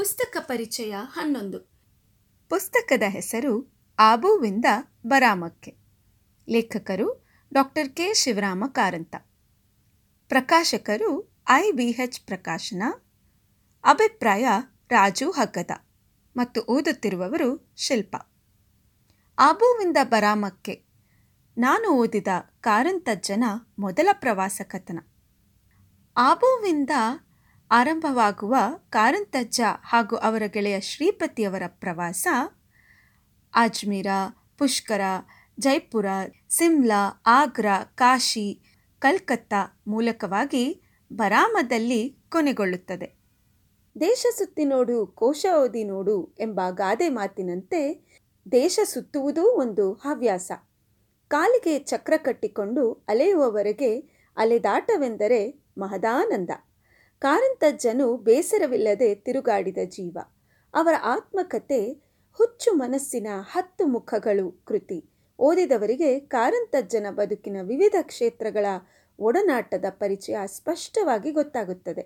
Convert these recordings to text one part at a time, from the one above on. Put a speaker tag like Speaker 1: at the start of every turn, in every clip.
Speaker 1: ಪುಸ್ತಕ ಪರಿಚಯ ಹನ್ನೊಂದು.
Speaker 2: ಪುಸ್ತಕದ ಹೆಸರು ಆಬುವಿಂದ ಬರಾಮಕ್ಕೆ. ಲೇಖಕರು ಡಾಕ್ಟರ್ ಕೆ. ಶಿವರಾಮ ಕಾರಂತ ಪ್ರಕಾಶಕರು ಐ. ಬಿ. ಎಚ್. ಪ್ರಕಾಶನ. ಅಭಿಪ್ರಾಯ ರಾಜು ಹಗ್ಗದ ಮತ್ತು ಓದುತ್ತಿರುವವರು ಶಿಲ್ಪ. ಆಬುವಿಂದ ಬರಾಮಕ್ಕೆ. ನಾನು ಓದಿದ ಕಾರಂತಜ್ಜನ ಮೊದಲ ಪ್ರವಾಸ ಕಥನ ಆಬುವಿಂದ ಆರಂಭವಾಗುವ ಕಾರಂತಜ್ಜ ಹಾಗೂ ಅವರ ಗೆಳೆಯ ಶ್ರೀಪತಿಯವರ ಪ್ರವಾಸ. ಅಜ್ಮೀರ, ಪುಷ್ಕರ, ಜೈಪುರ, ಸಿಮ್ಲಾ, ಆಗ್ರಾ, ಕಾಶಿ, ಕಲ್ಕತ್ತಾ ಮೂಲಕವಾಗಿ ಬರಾಮದಲ್ಲಿ ಕೊನೆಗೊಳ್ಳುತ್ತದೆ. ದೇಶ ಸುತ್ತಿ ನೋಡು, ಕೋಶ ಓದಿ ನೋಡು ಎಂಬ ಗಾದೆ ಮಾತಿನಂತೆ ದೇಶ ಸುತ್ತುವುದೂ ಒಂದು ಹವ್ಯಾಸ. ಕಾಲಿಗೆ ಚಕ್ರ ಕಟ್ಟಿಕೊಂಡು ಅಲೆಯುವವರೆಗೆ ಅಲೆದಾಟವೆಂದರೆ ಮಹದಾನಂದ. ಕಾರಂತಜ್ಜನು ಬೇಸರವಿಲ್ಲದೆ ತಿರುಗಾಡಿದ ಜೀವ. ಅವರ ಆತ್ಮಕತೆ, ಹುಚ್ಚು ಮನಸ್ಸಿನ ಹತ್ತು ಮುಖಗಳು ಕೃತಿ. ಓದಿದವರಿಗೆ ಕಾರಂತಜ್ಜನ ಬದುಕಿನ ವಿವಿಧ ಕ್ಷೇತ್ರಗಳ ಒಡನಾಟದ ಪರಿಚಯ ಸ್ಪಷ್ಟವಾಗಿ ಗೊತ್ತಾಗುತ್ತದೆ.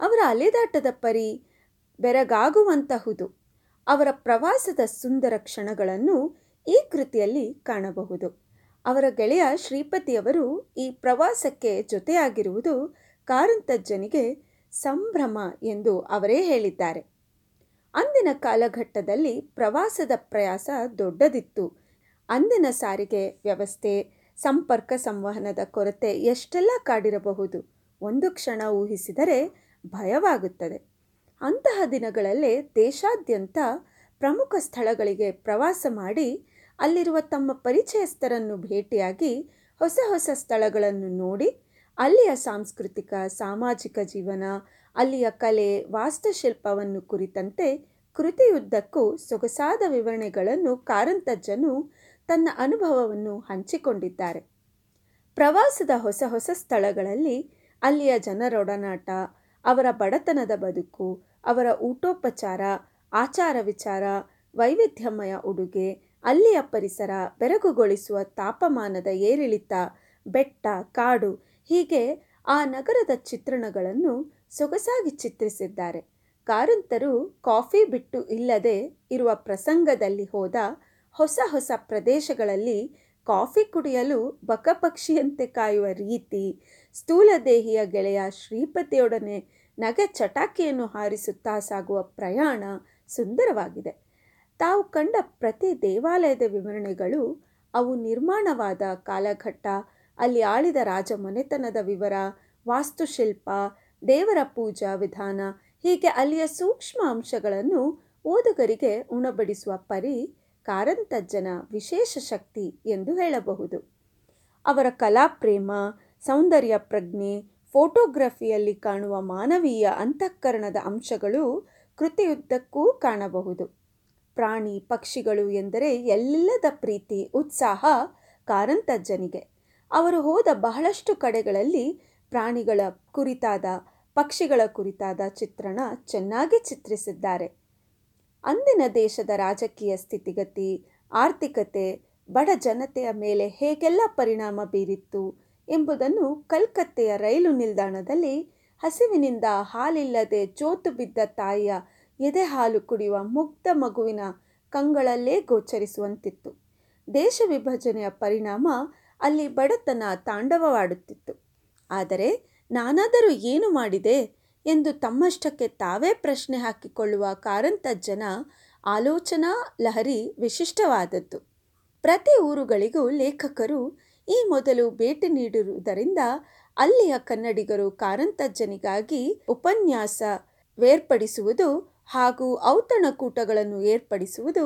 Speaker 2: ಅವರ ಅಲೆದಾಟದ ಪರಿ ಬೆರಗಾಗುವಂತಹುದು. ಅವರ ಪ್ರವಾಸದ ಸುಂದರ ಕ್ಷಣಗಳನ್ನು ಈ ಕೃತಿಯಲ್ಲಿ ಕಾಣಬಹುದು. ಅವರ ಗೆಳೆಯ ಶ್ರೀಪತಿಯವರು ಈ ಪ್ರವಾಸಕ್ಕೆ ಜೊತೆಯಾಗಿರುವುದು ಕಾರಂತಜ್ಜನಿಗೆ ಸಂಭ್ರಮ ಎಂದು ಅವರೇ ಹೇಳಿದ್ದಾರೆ. ಅಂದಿನ ಕಾಲಘಟ್ಟದಲ್ಲಿ ಪ್ರವಾಸದ ಪ್ರಯಾಸ ದೊಡ್ಡದಿತ್ತು. ಅಂದಿನ ಸಾರಿಗೆ ವ್ಯವಸ್ಥೆ, ಸಂಪರ್ಕ ಸಂವಹನದ ಕೊರತೆ ಎಷ್ಟೆಲ್ಲ ಕಾಡಿರಬಹುದು, ಒಂದು ಕ್ಷಣ ಊಹಿಸಿದರೆ ಭಯವಾಗುತ್ತದೆ. ಅಂತಹ ದಿನಗಳಲ್ಲೇ ದೇಶಾದ್ಯಂತ ಪ್ರಮುಖ ಸ್ಥಳಗಳಿಗೆ ಪ್ರವಾಸ ಮಾಡಿ, ಅಲ್ಲಿರುವ ತಮ್ಮ ಪರಿಚಯಸ್ಥರನ್ನು ಭೇಟಿಯಾಗಿ ಹೊಸ ಹೊಸ ಸ್ಥಳಗಳನ್ನು ನೋಡಿ ಅಲ್ಲಿಯ ಸಾಂಸ್ಕೃತಿಕ, ಸಾಮಾಜಿಕ ಜೀವನ, ಅಲ್ಲಿಯ ಕಲೆ, ವಾಸ್ತುಶಿಲ್ಪವನ್ನು ಕುರಿತಂತೆ ಕೃತಿಯುದ್ದಕ್ಕೂ ಸೊಗಸಾದ ವಿವರಣೆಗಳನ್ನು ಕಾರಂತಜ್ಜನು ತನ್ನ ಅನುಭವವನ್ನು ಹಂಚಿಕೊಂಡಿದ್ದಾರೆ. ಪ್ರವಾಸದ ಹೊಸ ಹೊಸ ಸ್ಥಳಗಳಲ್ಲಿ ಅಲ್ಲಿಯ ಜನರೊಡನಾಟ, ಅವರ ಬಡತನದ ಬದುಕು, ಅವರ ಊಟೋಪಚಾರ, ಆಚಾರ ವಿಚಾರ, ವೈವಿಧ್ಯಮಯ ಉಡುಗೆ, ಅಲ್ಲಿಯ ಪರಿಸರ ಬೆರಗುಗೊಳಿಸುವ ತಾಪಮಾನದ ಏರಿಳಿತ ಬೆಟ್ಟ, ಕಾಡು ಹೀಗೆ ಆ ನಗರದ ಚಿತ್ರಣಗಳನ್ನು ಸೊಗಸಾಗಿ ಚಿತ್ರಿಸಿದ್ದಾರೆ. ಕಾರಂತರು ಕಾಫಿ ಬಿಟ್ಟು ಇಲ್ಲದೆ ಇರುವ ಪ್ರಸಂಗದಲ್ಲಿ ಹೋದ ಹೊಸ ಹೊಸ ಪ್ರದೇಶಗಳಲ್ಲಿ ಕಾಫಿ ಕುಡಿಯಲು ಬಕಪಕ್ಷಿಯಂತೆ ಕಾಯುವ ರೀತಿ ಸ್ಥೂಲದೇಹಿಯ ಗೆಳೆಯ ಶ್ರೀಪತಿಯೊಡನೆ ನಗೆ ಚಟಾಕಿಯನ್ನು ಹಾರಿಸುತ್ತಾ ಸಾಗುವ ಪ್ರಯಾಣ ಸುಂದರವಾಗಿದೆ. ತಾವು ಕಂಡ ಪ್ರತಿ ದೇವಾಲಯದ ವಿವರಣೆಗಳು ಅವು ನಿರ್ಮಾಣವಾದ ಕಾಲಘಟ್ಟ ಅಲ್ಲಿ ಆಳಿದ ರಾಜ ಮನೆತನದ ವಿವರ, ವಾಸ್ತುಶಿಲ್ಪ, ದೇವರ ಪೂಜಾ ವಿಧಾನ, ಹೀಗೆ ಅಲ್ಲಿಯ ಸೂಕ್ಷ್ಮ ಅಂಶಗಳನ್ನು ಓದುಗರಿಗೆ ಉಣಬಡಿಸುವ ಪರಿ ಕಾರಂತಜ್ಜನ ವಿಶೇಷ ಶಕ್ತಿ ಎಂದು ಹೇಳಬಹುದು. ಅವರ ಕಲಾಪ್ರೇಮ, ಸೌಂದರ್ಯ ಪ್ರಜ್ಞೆ, ಫೋಟೋಗ್ರಫಿಯಲ್ಲಿ ಕಾಣುವ ಮಾನವೀಯ ಅಂತಃಕರಣದ ಅಂಶಗಳು ಕೃತಿಯುದ್ದಕ್ಕೂ ಕಾಣಬಹುದು. ಪ್ರಾಣಿ ಪಕ್ಷಿಗಳು ಎಂದರೆ ಎಲ್ಲದ ಪ್ರೀತಿ, ಉತ್ಸಾಹ ಕಾರಂತಜ್ಜನಿಗೆ. ಅವರು ಹೋದ ಬಹಳಷ್ಟು ಕಡೆಗಳಲ್ಲಿ ಪ್ರಾಣಿಗಳ ಕುರಿತಾದ, ಪಕ್ಷಿಗಳ ಕುರಿತಾದ ಚಿತ್ರಣ ಚೆನ್ನಾಗಿ ಚಿತ್ರಿಸಿದ್ದಾರೆ. ಅಂದಿನ ದೇಶದ ರಾಜಕೀಯ ಸ್ಥಿತಿಗತಿ, ಆರ್ಥಿಕತೆ, ಬಡ ಜನತೆಯ ಮೇಲೆ ಹೇಗೆಲ್ಲ ಪರಿಣಾಮ ಬೀರಿತ್ತು ಎಂಬುದನ್ನು ಕಲ್ಕತ್ತೆಯ ರೈಲು ನಿಲ್ದಾಣದಲ್ಲಿ ಹಸಿವಿನಿಂದ ಹಾಲಿಲ್ಲದೆ ಜೋತು ಬಿದ್ದ ತಾಯಿಯ ಎದೆ ಹಾಲು ಕುಡಿಯುವ ಮುಗ್ಧ ಮಗುವಿನ ಕಂಗಳಲ್ಲೇ ಗೋಚರಿಸುವಂತಿತ್ತು. ದೇಶ ವಿಭಜನೆಯ ಪರಿಣಾಮ ಅಲ್ಲಿ ಬಡತನ ತಾಂಡವವಾಡುತ್ತಿತ್ತು. ಆದರೆ ನಾನಾದರೂ ಏನು ಮಾಡಿದೆ ಎಂದು ತಮ್ಮಷ್ಟಕ್ಕೆ ತಾವೇ ಪ್ರಶ್ನೆ ಹಾಕಿಕೊಳ್ಳುವ ಕಾರಂತಜ್ಜನ ಆಲೋಚನಾ ಲಹರಿ ವಿಶಿಷ್ಟವಾದದ್ದು. ಪ್ರತಿ ಊರುಗಳಿಗೂ ಲೇಖಕರು ಈ ಮೊದಲು ಭೇಟಿ ನೀಡಿರುವುದರಿಂದ ಅಲ್ಲಿಯ ಕನ್ನಡಿಗರು ಕಾರಂತಜ್ಜನಿಗಾಗಿ ಉಪನ್ಯಾಸ ಬೇರ್ಪಡಿಸುವುದು ಹಾಗೂ ಔತಣಕೂಟಗಳನ್ನು ಏರ್ಪಡಿಸುವುದು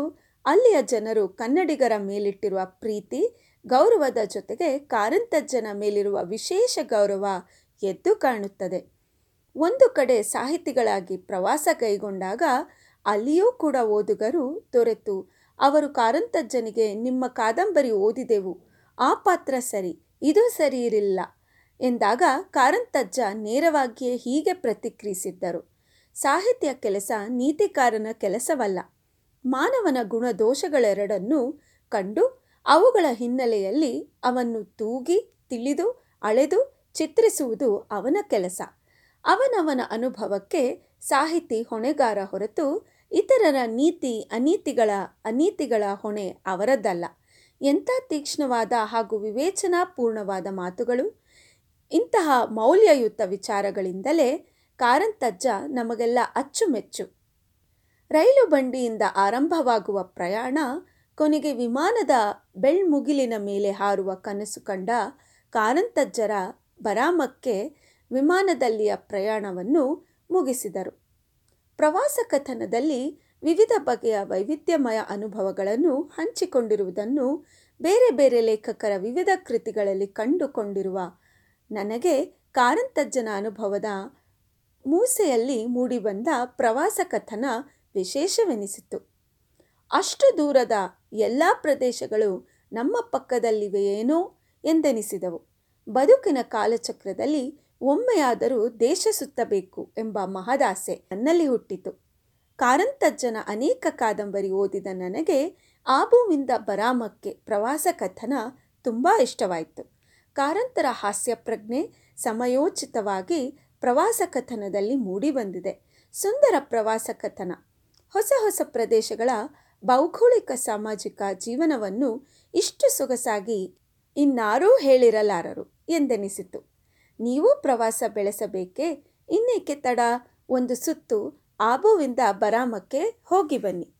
Speaker 2: ಅಲ್ಲಿಯ ಜನರು ಕನ್ನಡಿಗರ ಮೇಲಿಟ್ಟಿರುವ ಪ್ರೀತಿ, ಗೌರವದ ಜೊತೆಗೆ ಕಾರಂತಜ್ಜನ ಮೇಲಿರುವ ವಿಶೇಷ ಗೌರವ ಎದ್ದು ಕಾಣುತ್ತದೆ. ಒಂದು ಕಡೆ ಸಾಹಿತಿಗಳಾಗಿ ಪ್ರವಾಸ ಕೈಗೊಂಡಾಗ ಅಲ್ಲಿಯೂ ಕೂಡ ಓದುಗರು ದೊರೆತು, ಅವರು ಕಾರಂತಜ್ಜನಿಗೆ, ನಿಮ್ಮ ಕಾದಂಬರಿ ಓದಿದೆವು, ಆ ಪಾತ್ರ ಸರಿ, ಇದು ಸರಿ ಇರಲಿಲ್ಲ ಎಂದಾಗ ಕಾರಂತಜ್ಜ ನೇರವಾಗಿಯೇ ಹೀಗೆ ಪ್ರತಿಕ್ರಿಯಿಸಿದ್ದರು. ಸಾಹಿತ್ಯ ಕೆಲಸ ನೀತಿಕಾರನ ಕೆಲಸವಲ್ಲ. ಮಾನವನ ಗುಣದೋಷಗಳೆರಡನ್ನೂ ಕಂಡು ಅವುಗಳ ಹಿನ್ನೆಲೆಯಲ್ಲಿ ಅವನ್ನು ತೂಗಿ, ತಿಳಿದು, ಅಳೆದು, ಚಿತ್ರಿಸುವುದು ಅವನ ಕೆಲಸ.
Speaker 1: ಅವನವನ ಅನುಭವಕ್ಕೆ ಸಾಹಿತಿ ಹೊಣೆಗಾರ ಹೊರತು ಇತರರ ನೀತಿ ಅನೀತಿಗಳ ಅನೀತಿಗಳ ಹೊಣೆ ಅವರದ್ದಲ್ಲ. ಎಂಥ ತೀಕ್ಷ್ಣವಾದ ಹಾಗೂ ವಿವೇಚನಾಪೂರ್ಣವಾದ ಮಾತುಗಳು, ಇಂತಹ ಮೌಲ್ಯಯುತ ವಿಚಾರಗಳಿಂದಲೇ ಕಾರಂತಜ್ಜ ನಮಗೆಲ್ಲ ಅಚ್ಚುಮೆಚ್ಚು. ರೈಲು ಬಂಡಿಯಿಂದ ಆರಂಭವಾಗುವ ಪ್ರಯಾಣ, ಕೊನೆಗೆ ವಿಮಾನದ ಬೆಳ್ಮುಗಿಲಿನ ಮೇಲೆ ಹಾರುವ ಕನಸು ಕಂಡ ಕಾರಂತಜ್ಜರ ಬರಾಮಕ್ಕೆ ವಿಮಾನದಲ್ಲಿಯ ಪ್ರಯಾಣವನ್ನು ಮುಗಿಸಿದರು. ಪ್ರವಾಸ ಕಥನದಲ್ಲಿ ವಿವಿಧ ಬಗೆಯ ವೈವಿಧ್ಯಮಯ ಅನುಭವಗಳನ್ನು ಹಂಚಿಕೊಂಡಿರುವುದನ್ನು ಬೇರೆ ಬೇರೆ ಲೇಖಕರ ವಿವಿಧ ಕೃತಿಗಳಲ್ಲಿ ಕಂಡುಕೊಂಡಿರುವ ನನಗೆ ಕಾರಂತಜ್ಜನ ಅನುಭವದ ಮೂಸೆಯಲ್ಲಿ ಮೂಡಿಬಂದ ಪ್ರವಾಸ ಕಥನ ವಿಶೇಷವೆನಿಸಿತು ಅಷ್ಟು ದೂರದ ಎಲ್ಲ ಪ್ರದೇಶಗಳು ನಮ್ಮ ಪಕ್ಕದಲ್ಲಿವೆಯೇನೋ ಎಂದೆನಿಸಿದವು. ಬದುಕಿನ ಕಾಲಚಕ್ರದಲ್ಲಿ ಒಮ್ಮೆಯಾದರೂ ದೇಶ ಸುತ್ತಬೇಕು ಎಂಬ ಮಹದಾಸೆ ನನ್ನಲ್ಲಿ ಹುಟ್ಟಿತು. ಕಾರಂತಜ್ಜನ ಅನೇಕ ಕಾದಂಬರಿ ಓದಿದ ನನಗೆ ಆಬುವಿಂದ ಬರಾಮಕ್ಕೆ ಪ್ರವಾಸ ಕಥನ ತುಂಬ ಇಷ್ಟವಾಯಿತು. ಕಾರಂತರ ಹಾಸ್ಯ ಪ್ರಜ್ಞೆ ಸಮಯೋಚಿತವಾಗಿ ಪ್ರವಾಸ ಕಥನದಲ್ಲಿ ಮೂಡಿಬಂದಿದೆ. ಸುಂದರ ಪ್ರವಾಸ ಕಥನ ಹೊಸ ಹೊಸ ಪ್ರದೇಶಗಳ ಭೌಗೋಳಿಕ ಸಾಮಾಜಿಕ ಜೀವನವನ್ನು ಇಷ್ಟು ಸೊಗಸಾಗಿ ಇನ್ನಾರೂ ಹೇಳಿರಲಾರರು ಎಂದೆನಿಸಿತು. ನೀವು ಪ್ರವಾಸ ಬೆಳೆಸಬೇಕೇ, ಇನ್ನೇಕೆ ತಡ? ಒಂದು ಸುತ್ತು ಆಬುವಿಂದ ಬರಾಮಕ್ಕೆ ಹೋಗಿ ಬನ್ನಿ.